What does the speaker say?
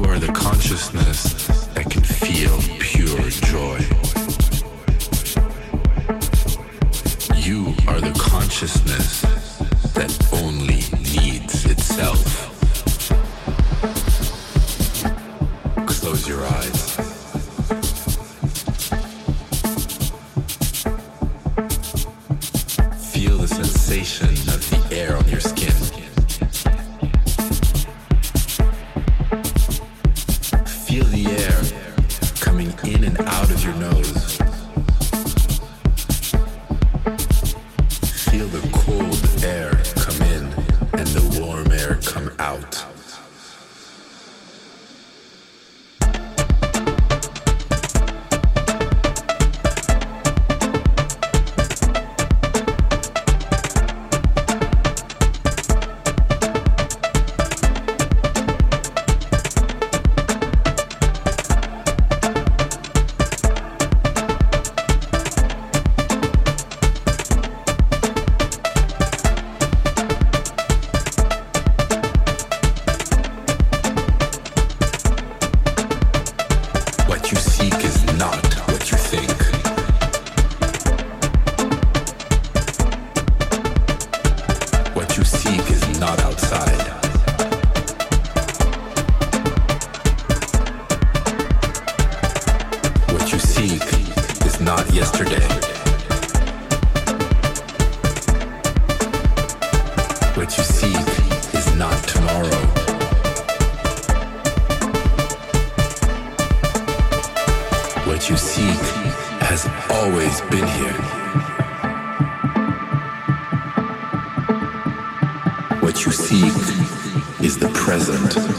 You are the consciousness that can feel pure joy. You are the consciousness seek is the present.